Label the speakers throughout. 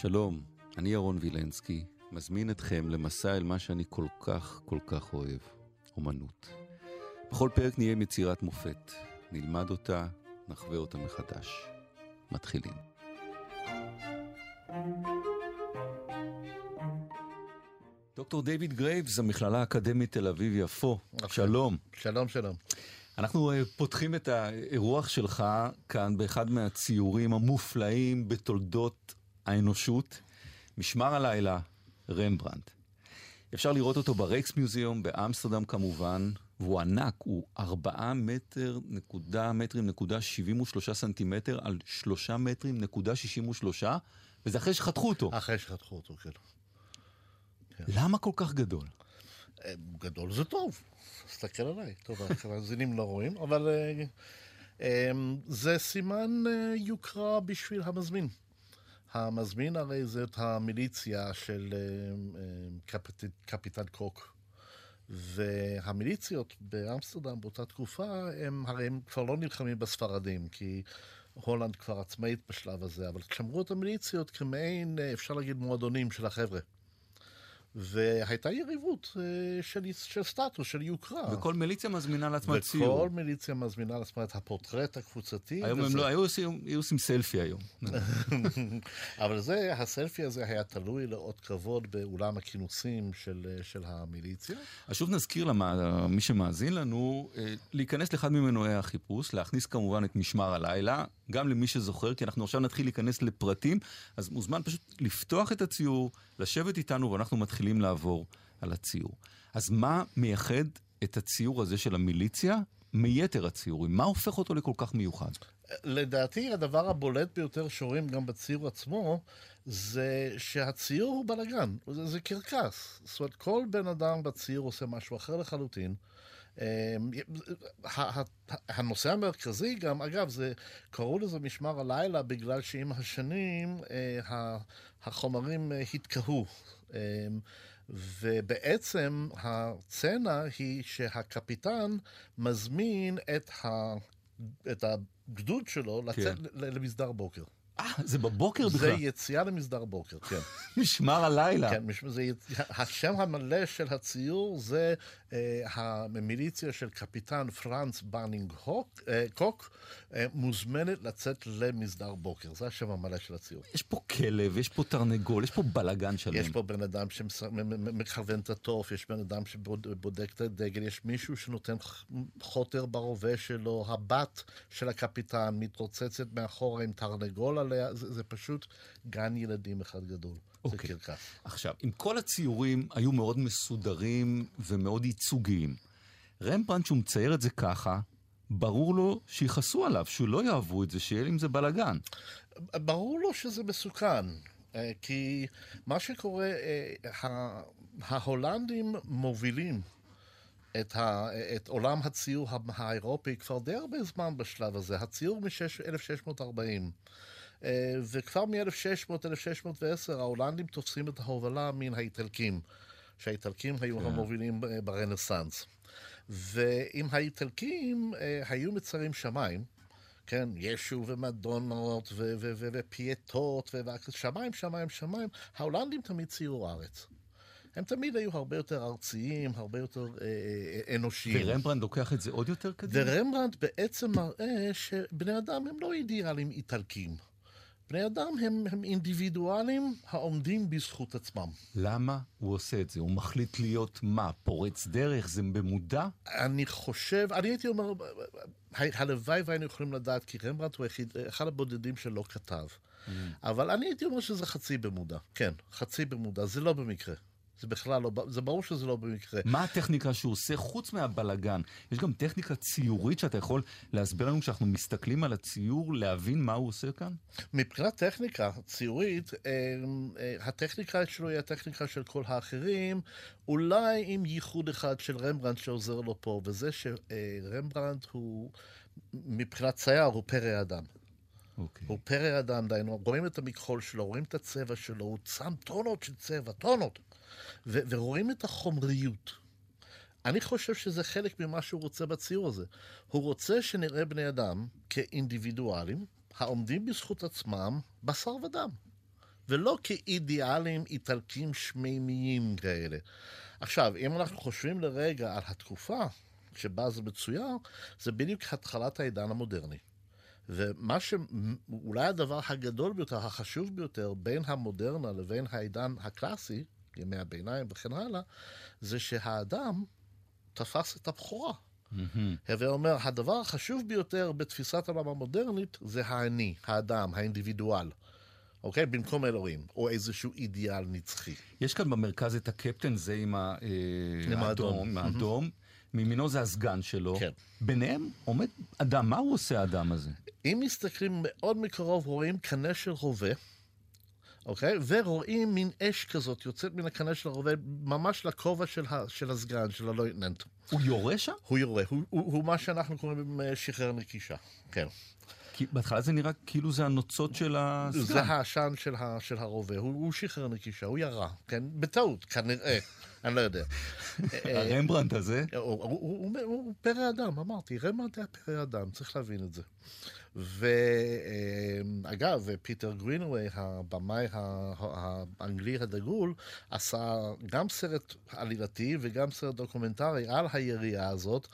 Speaker 1: שלום, אני ירון וילנסקי, מזמין אתכם למסע אל מה שאני כל כך כל כך אוהב, אומנות. בכל פרק נהיה עם יצירת מופת, נלמד אותה, נחווה אותה מחדש. מתחילים. דוקטור דיוויד גרייבס, המכללה האקדמית תל אביב-יפו,
Speaker 2: אוקיי.
Speaker 1: שלום.
Speaker 2: שלום, שלום.
Speaker 1: אנחנו אה, פותחים את האירוח שלך כאן באחד מהציורים המופלאים בתולדות האנושות, משמר הלילה, רמברנדט. אפשר לראות אותו ברייקס מיוזיאום באמסטרדם כמובן, והוא ענק, הוא ארבעה מטר נקודה מטרים נקודה שבעים ושלושה סנטימטר על שלושה מטרים נקודה שישים ושלושה, וזה אחרי שחתכו אותו.
Speaker 2: אחרי שחתכו אותו, כן.
Speaker 1: למה כל כך גדול?
Speaker 2: אה, גדול זה טוב. תסתכל עליי. טוב, המאזינים לא רואים, אבל אה, אה, זה סימן יוקרה בשביל המזמין. המזמין הרי זאת המיליציה של אה, אה, קפיט, קפיטן קוק. והמיליציות באמסטרדם באותה תקופה, הם הרי הם כבר לא נלחמים בספרדים, כי הולנד כבר עצמאית בשלב הזה, אבל שמרו את המיליציות כמעין, אה, אפשר להגיד, מועדונים של החבר'ה. והייתה יריבות אה, של, של סטטוס, של יוקרה.
Speaker 1: וכל מיליציה מזמינה לעצמה ציור.
Speaker 2: וכל מיליציה מזמינה לעצמה את הפורטרט הקבוצתי.
Speaker 1: היום
Speaker 2: וזה...
Speaker 1: הם לא, היו עושים, היו עושים סלפי היום.
Speaker 2: אבל זה, הסלפי הזה היה תלוי לאות כבוד באולם הכינוסים של, של המיליציה.
Speaker 1: אז שוב נזכיר למי שמאזין לנו, אה, להיכנס לאחד ממנועי החיפוש, להכניס כמובן את משמר הלילה, גם למי שזוכר, כי אנחנו עכשיו נתחיל להיכנס לפרטים, אז מוזמן פשוט לפתוח את הציור, לשבת איתנו ואנחנו מתחילים לעבור על הציור. אז מה מייחד את הציור הזה של המיליציה מיתר הציורים? מה הופך אותו לכל כך מיוחד?
Speaker 2: לדעתי הדבר הבולט ביותר שרואים גם בציור עצמו, זה שהציור הוא בלאגן, זה, זה קרקס. זאת אומרת, כל בן אדם בציור עושה משהו אחר לחלוטין. הנושא המרכזי גם, אגב, זה, קראו לזה משמר הלילה בגלל שעם השנים החומרים התקהו. ובעצם הסצנה היא שהקפיטן מזמין את, ה, את הגדוד שלו כן. לצאת למסדר בוקר.
Speaker 1: אה, זה בבוקר בכלל?
Speaker 2: זה יציאה למסדר בוקר, כן.
Speaker 1: משמר הלילה.
Speaker 2: כן, זה, השם המלא של הציור זה אה, המיליציה של קפיטן פרנץ ברנינג הוק, אה, קוק, אה, מוזמנת לצאת למסדר בוקר. זה השם המלא של הציור.
Speaker 1: יש פה כלב, יש פה תרנגול, יש פה בלאגן שלם.
Speaker 2: יש פה בן אדם שמכוון את התוף, יש בן אדם שבודק את הדגל, יש מישהו שנותן חוטר ברובה שלו, הבת של הקפיטן מתרוצצת מאחורה עם תרנגול עליה, זה, זה פשוט גן ילדים אחד גדול. Okay. זה
Speaker 1: אוקיי.
Speaker 2: קרקס.
Speaker 1: עכשיו, אם כל הציורים היו מאוד מסודרים ומאוד ייצוגיים, רמברנדט, שהוא מצייר את זה ככה, ברור לו שיכעסו עליו, שהוא לא יאהבו את זה, שיהיה עם זה בלאגן.
Speaker 2: ברור לו שזה מסוכן. כי מה שקורה, ההולנדים מובילים את, ה, את עולם הציור האירופי כבר די הרבה זמן בשלב הזה. הציור מ-1640. וכבר מ-1600-1610 ההולנדים תופסים את ההובלה מן האיטלקים, שהאיטלקים היו yeah. המובילים ברנסאנס. ועם האיטלקים היו מציירים שמיים, כן, ישו ומדונות ופייטות, ושמיים, שמיים, שמיים, ההולנדים תמיד ציירו ארץ. הם תמיד היו הרבה יותר ארציים, הרבה יותר אה, אה, אנושיים.
Speaker 1: ורמברנד לוקח את זה עוד יותר קדימה?
Speaker 2: ורמברנד בעצם מראה שבני אדם הם לא אידיאלים איטלקים. בני אדם הם, הם אינדיבידואלים העומדים בזכות עצמם.
Speaker 1: למה הוא עושה את זה? הוא מחליט להיות מה? פורץ דרך? זה במודע?
Speaker 2: אני חושב, אני הייתי אומר, הלוואי והיינו יכולים לדעת, כי רמברנט הוא היחיד, אחד הבודדים שלא כתב. Mm. אבל אני הייתי אומר שזה חצי במודע. כן, חצי במודע, זה לא במקרה. זה בכלל לא, זה ברור שזה לא במקרה.
Speaker 1: מה הטכניקה שהוא עושה חוץ מהבלגן? יש גם טכניקה ציורית שאתה יכול להסביר לנו כשאנחנו מסתכלים על הציור, להבין מה הוא עושה כאן?
Speaker 2: מבחינת טכניקה ציורית, אה, אה, הטכניקה שלו היא הטכניקה של כל האחרים, אולי עם ייחוד אחד של רמברנדט שעוזר לו פה, וזה שרמברנדט הוא, מבחינת צייר, הוא פרא אדם. Okay.
Speaker 1: אוקיי.
Speaker 2: הוא פרא אדם, דיינו, רואים את המכחול שלו, רואים את הצבע שלו, הוא שם טונות של צבע, טונות. ו- ורואים את החומריות. אני חושב שזה חלק ממה שהוא רוצה בציור הזה. הוא רוצה שנראה בני אדם כאינדיבידואלים, העומדים בזכות עצמם, בשר ודם. ולא כאידיאלים איטלקים שמימיים כאלה. עכשיו, אם אנחנו חושבים לרגע על התקופה שבה זה מצויר, זה בדיוק התחלת העידן המודרני. ומה שאולי הדבר הגדול ביותר, החשוב ביותר, בין המודרנה לבין העידן הקלאסי, ימי הביניים וכן הלאה, זה שהאדם תפס את הבכורה. הווה אומר, הדבר החשוב ביותר בתפיסת העולם המודרנית זה האני, האדם, האינדיבידואל. אוקיי? במקום אלוהים, או איזשהו אידיאל נצחי.
Speaker 1: יש כאן במרכז את הקפטן, זה עם אה, האדום, עם האדום. מימינו זה הסגן שלו.
Speaker 2: כן.
Speaker 1: ביניהם עומד אדם, מה הוא עושה האדם הזה?
Speaker 2: אם מסתכלים מאוד מקרוב, רואים קנה של רובה. אוקיי? ורואים מין אש כזאת יוצאת מן הקנה של הרובה, ממש לכובע של, ה, של הסגן, של הלויטננט.
Speaker 1: הוא יורה שם?
Speaker 2: הוא יורה, הוא, הוא, הוא מה שאנחנו קוראים שחרר נקישה, כן.
Speaker 1: כי בהתחלה זה נראה כאילו זה הנוצות של הסגן.
Speaker 2: זה העשן של, ה, של הרובה, הוא, הוא שחרר נקישה, הוא ירה, כן? בטעות, כנראה, אני לא יודע.
Speaker 1: הרמברנט הזה?
Speaker 2: הוא, הוא, הוא, הוא, הוא פרא אדם, אמרתי, רמברנט היה פרא אדם, צריך להבין את זה. ואגב, פיטר גרינווי, הבמאי האנגלי הדגול, עשה גם סרט עלילתי וגם סרט דוקומנטרי על הירייה הזאת.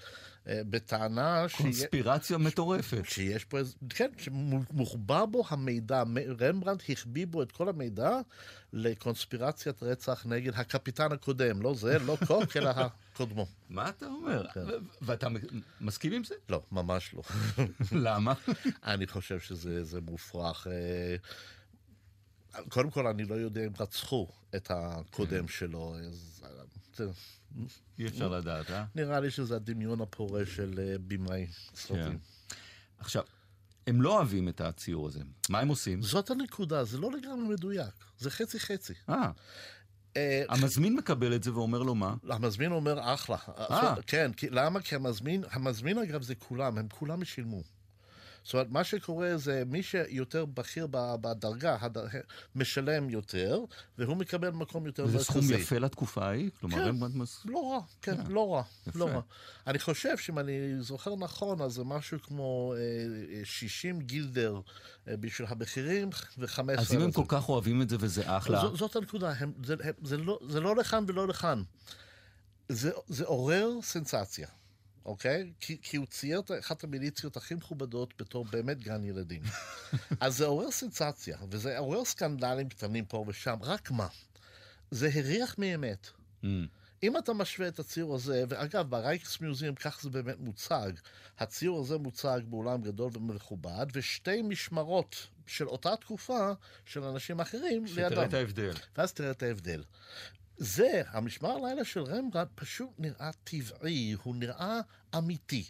Speaker 2: בטענה
Speaker 1: ש... קונספירציה מטורפת.
Speaker 2: שיש פה, כן, שמוחבא בו המידע, רמברנט החביא בו את כל המידע לקונספירציית רצח נגד הקפיטן הקודם, לא זה, לא קוק, אלא קודמו.
Speaker 1: מה אתה אומר? כן. ואתה מסכים עם זה?
Speaker 2: לא, ממש לא.
Speaker 1: למה?
Speaker 2: אני חושב שזה מופרך. אה, קודם כל, אני לא יודע אם רצחו את הקודם כן. שלו.
Speaker 1: אי אפשר לדעת, אה?
Speaker 2: נראה לי שזה הדמיון הפורה של אה, במאי סרטים. כן.
Speaker 1: עכשיו, הם לא אוהבים את הציור הזה. מה הם עושים?
Speaker 2: זאת הנקודה, זה לא לגמרי מדויק. זה חצי-חצי.
Speaker 1: אה. אה המזמין מקבל את זה ואומר לו מה?
Speaker 2: המזמין אומר אחלה. אה. כן, למה? כי המזמין, המזמין אגב זה כולם, הם כולם שילמו. זאת אומרת, מה שקורה זה מי שיותר בכיר בדרגה, משלם יותר, והוא מקבל מקום יותר
Speaker 1: מרכזי. וזה סכום יפה לתקופה ההיא? כלומר,
Speaker 2: כן, לא רע, כן, yeah. לא רע, יפה. לא רע. אני חושב שאם אני זוכר נכון, אז זה משהו כמו 60 גילדר בשביל הבכירים ו-15...
Speaker 1: אז אם הם כל כך אוהבים את זה וזה אחלה...
Speaker 2: זאת, זאת הנקודה, הם, זה, הם, זה, לא, זה לא לכאן ולא לכאן. זה, זה עורר סנסציה. אוקיי? כי, כי הוא צייר את אחת המיליציות הכי מכובדות בתור באמת גן ילדים. אז זה עורר סנסציה, וזה עורר סקנדלים קטנים פה ושם, רק מה? זה הריח מאמת. Mm. אם אתה משווה את הציור הזה, ואגב, ברייקס מיוזיאם כך זה באמת מוצג, הציור הזה מוצג באולם גדול ומכובד, ושתי משמרות של אותה תקופה של אנשים אחרים
Speaker 1: לידם. שתראה את ההבדל.
Speaker 2: ואז תראה את ההבדל. זה, המשמר הלילה של רמברנט פשוט נראה טבעי, הוא נראה אמיתי.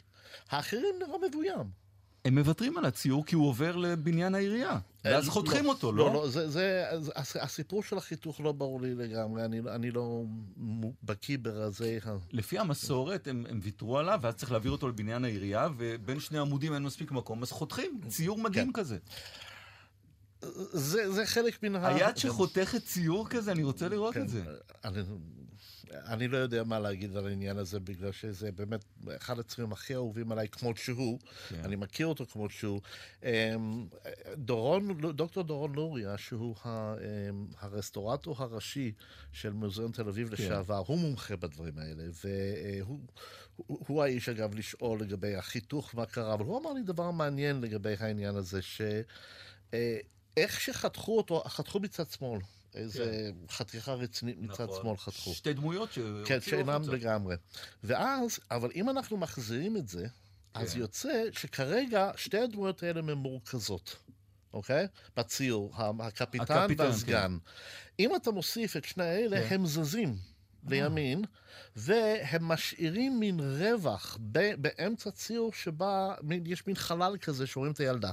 Speaker 2: האחרים נראה מבוים.
Speaker 1: הם מוותרים על הציור כי הוא עובר לבניין העירייה, ואז חותכים
Speaker 2: לא,
Speaker 1: אותו, לא?
Speaker 2: לא, לא, זה, זה, הסיפור של החיתוך לא ברור לי לגמרי, אני, אני לא בקיא ברזי...
Speaker 1: לפי המסורת הם, הם ויתרו עליו, ואז צריך להעביר אותו לבניין העירייה, ובין שני עמודים אין מספיק מקום, אז חותכים, ציור מדהים כן. כזה.
Speaker 2: זה, זה חלק מן ה...
Speaker 1: היד שחותכת ציור כזה, אני רוצה לראות
Speaker 2: כן,
Speaker 1: את זה.
Speaker 2: אני, אני לא יודע מה להגיד על העניין הזה, בגלל שזה באמת אחד הציורים הכי אהובים עליי כמות שהוא. כן. אני מכיר אותו כמות שהוא. אמ, דורון, דוקטור דורון לוריה, שהוא אמ, הרסטורטור הראשי של מוזיאון תל אביב כן. לשעבר, הוא מומחה בדברים האלה, והוא הוא, הוא האיש, אגב, לשאול לגבי החיתוך, מה קרה, אבל הוא אמר לי דבר מעניין לגבי העניין הזה, ש... איך שחתכו אותו, חתכו מצד שמאל. איזה כן. חתיכה רצינית מצד נכון. שמאל חתכו.
Speaker 1: שתי דמויות ש...
Speaker 2: כן, שאינם לגמרי. ואז, אבל אם אנחנו מחזירים את זה, כן. אז יוצא שכרגע שתי הדמויות האלה הן מורכזות. אוקיי? בציור, הקפיטן, הקפיטן והסגן. כן. אם אתה מוסיף את שני האלה, כן. הם זזים לימין, והם משאירים מין רווח באמצע ציור שבה יש מין חלל כזה שרואים את הילדה.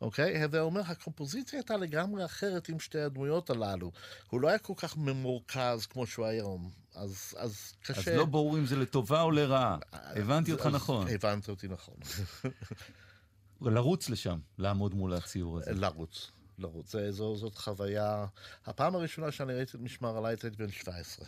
Speaker 2: אוקיי? הווה אומר, הקומפוזיציה הייתה לגמרי אחרת עם שתי הדמויות הללו. הוא לא היה כל כך ממורכז כמו שהוא היום. אז, אז קשה...
Speaker 1: אז לא ברור אם זה לטובה או לרעה. הבנתי אותך נכון.
Speaker 2: הבנת אותי נכון.
Speaker 1: לרוץ לשם, לעמוד מול הציור הזה.
Speaker 2: לרוץ, לרוץ. זו, זאת חוויה... הפעם הראשונה שאני ראיתי את משמר הלילה הייתי בן 17.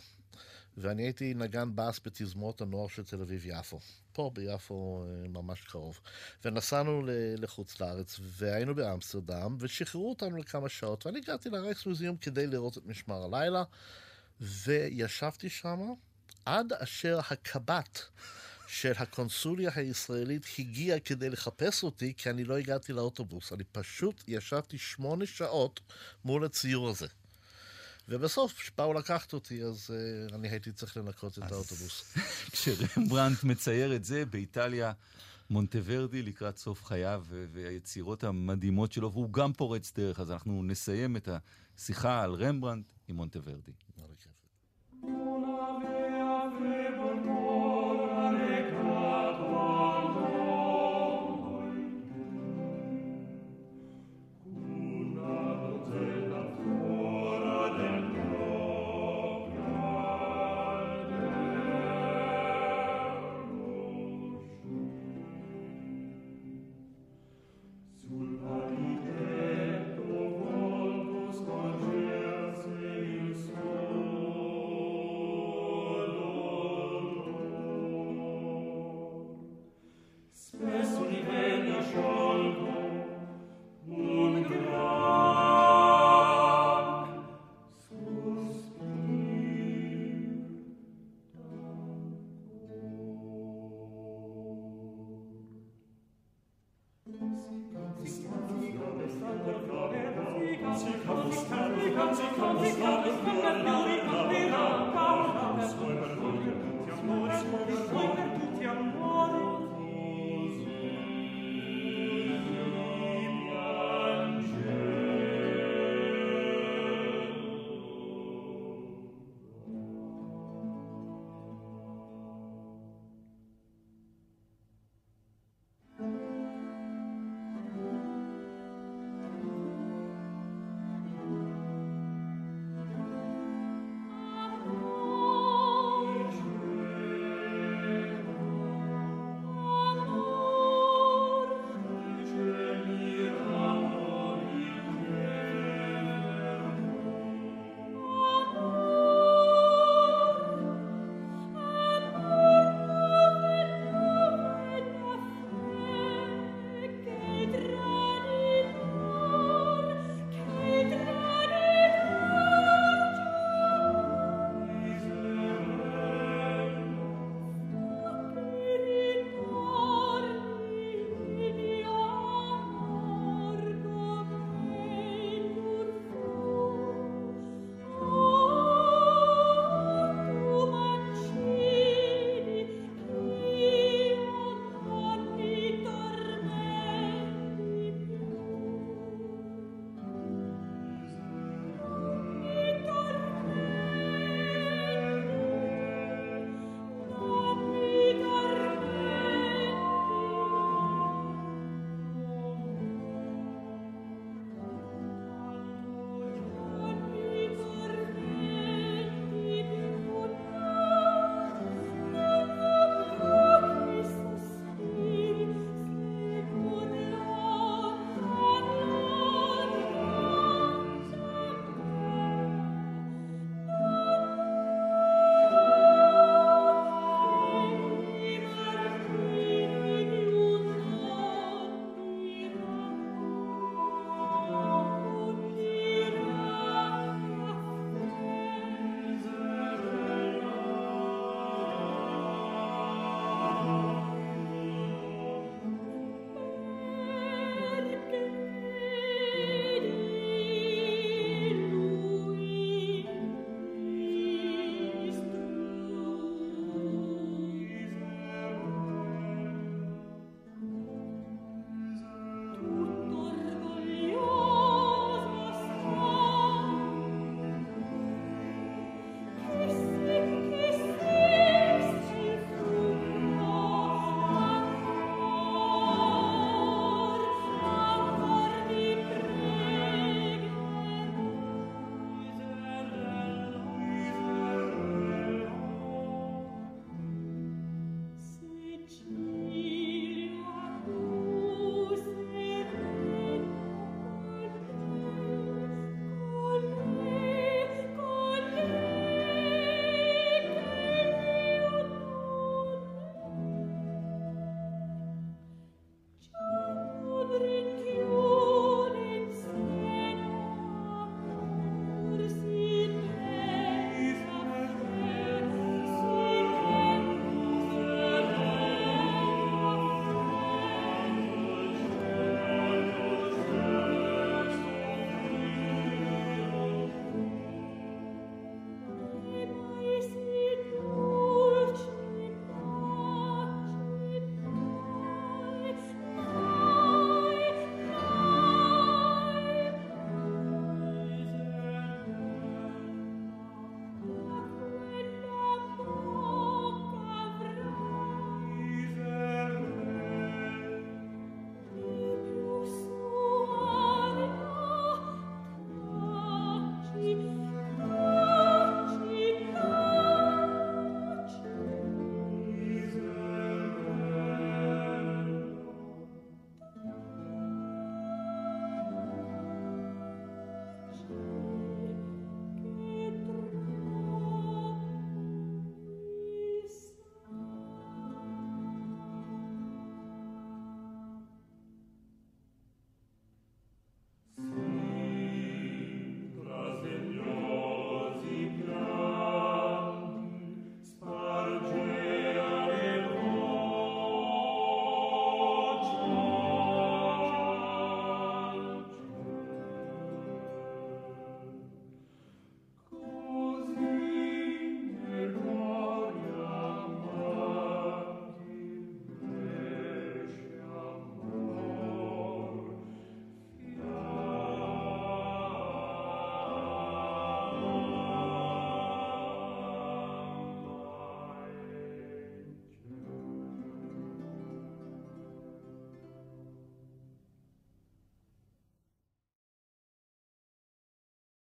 Speaker 2: ואני הייתי נגן בס בתזמורת הנוער של תל אביב-יפו. פה ביפו אה, ממש קרוב. ונסענו לחוץ לארץ, והיינו באמסטרדם, ושחררו אותנו לכמה שעות, ואני הגעתי לרקס מוזיאום כדי לראות את משמר הלילה, וישבתי שם עד אשר הקב"ט של הקונסוליה הישראלית הגיע כדי לחפש אותי, כי אני לא הגעתי לאוטובוס. אני פשוט ישבתי שמונה שעות מול הציור הזה. ובסוף, כשבאו לקחת אותי, אז uh, אני הייתי צריך לנקות את האוטובוס.
Speaker 1: כשרמברנט מצייר את זה באיטליה, מונטוורדי לקראת סוף חייו והיצירות המדהימות שלו, והוא גם פורץ דרך, אז אנחנו נסיים את השיחה על רמברנט עם מונטוורדי.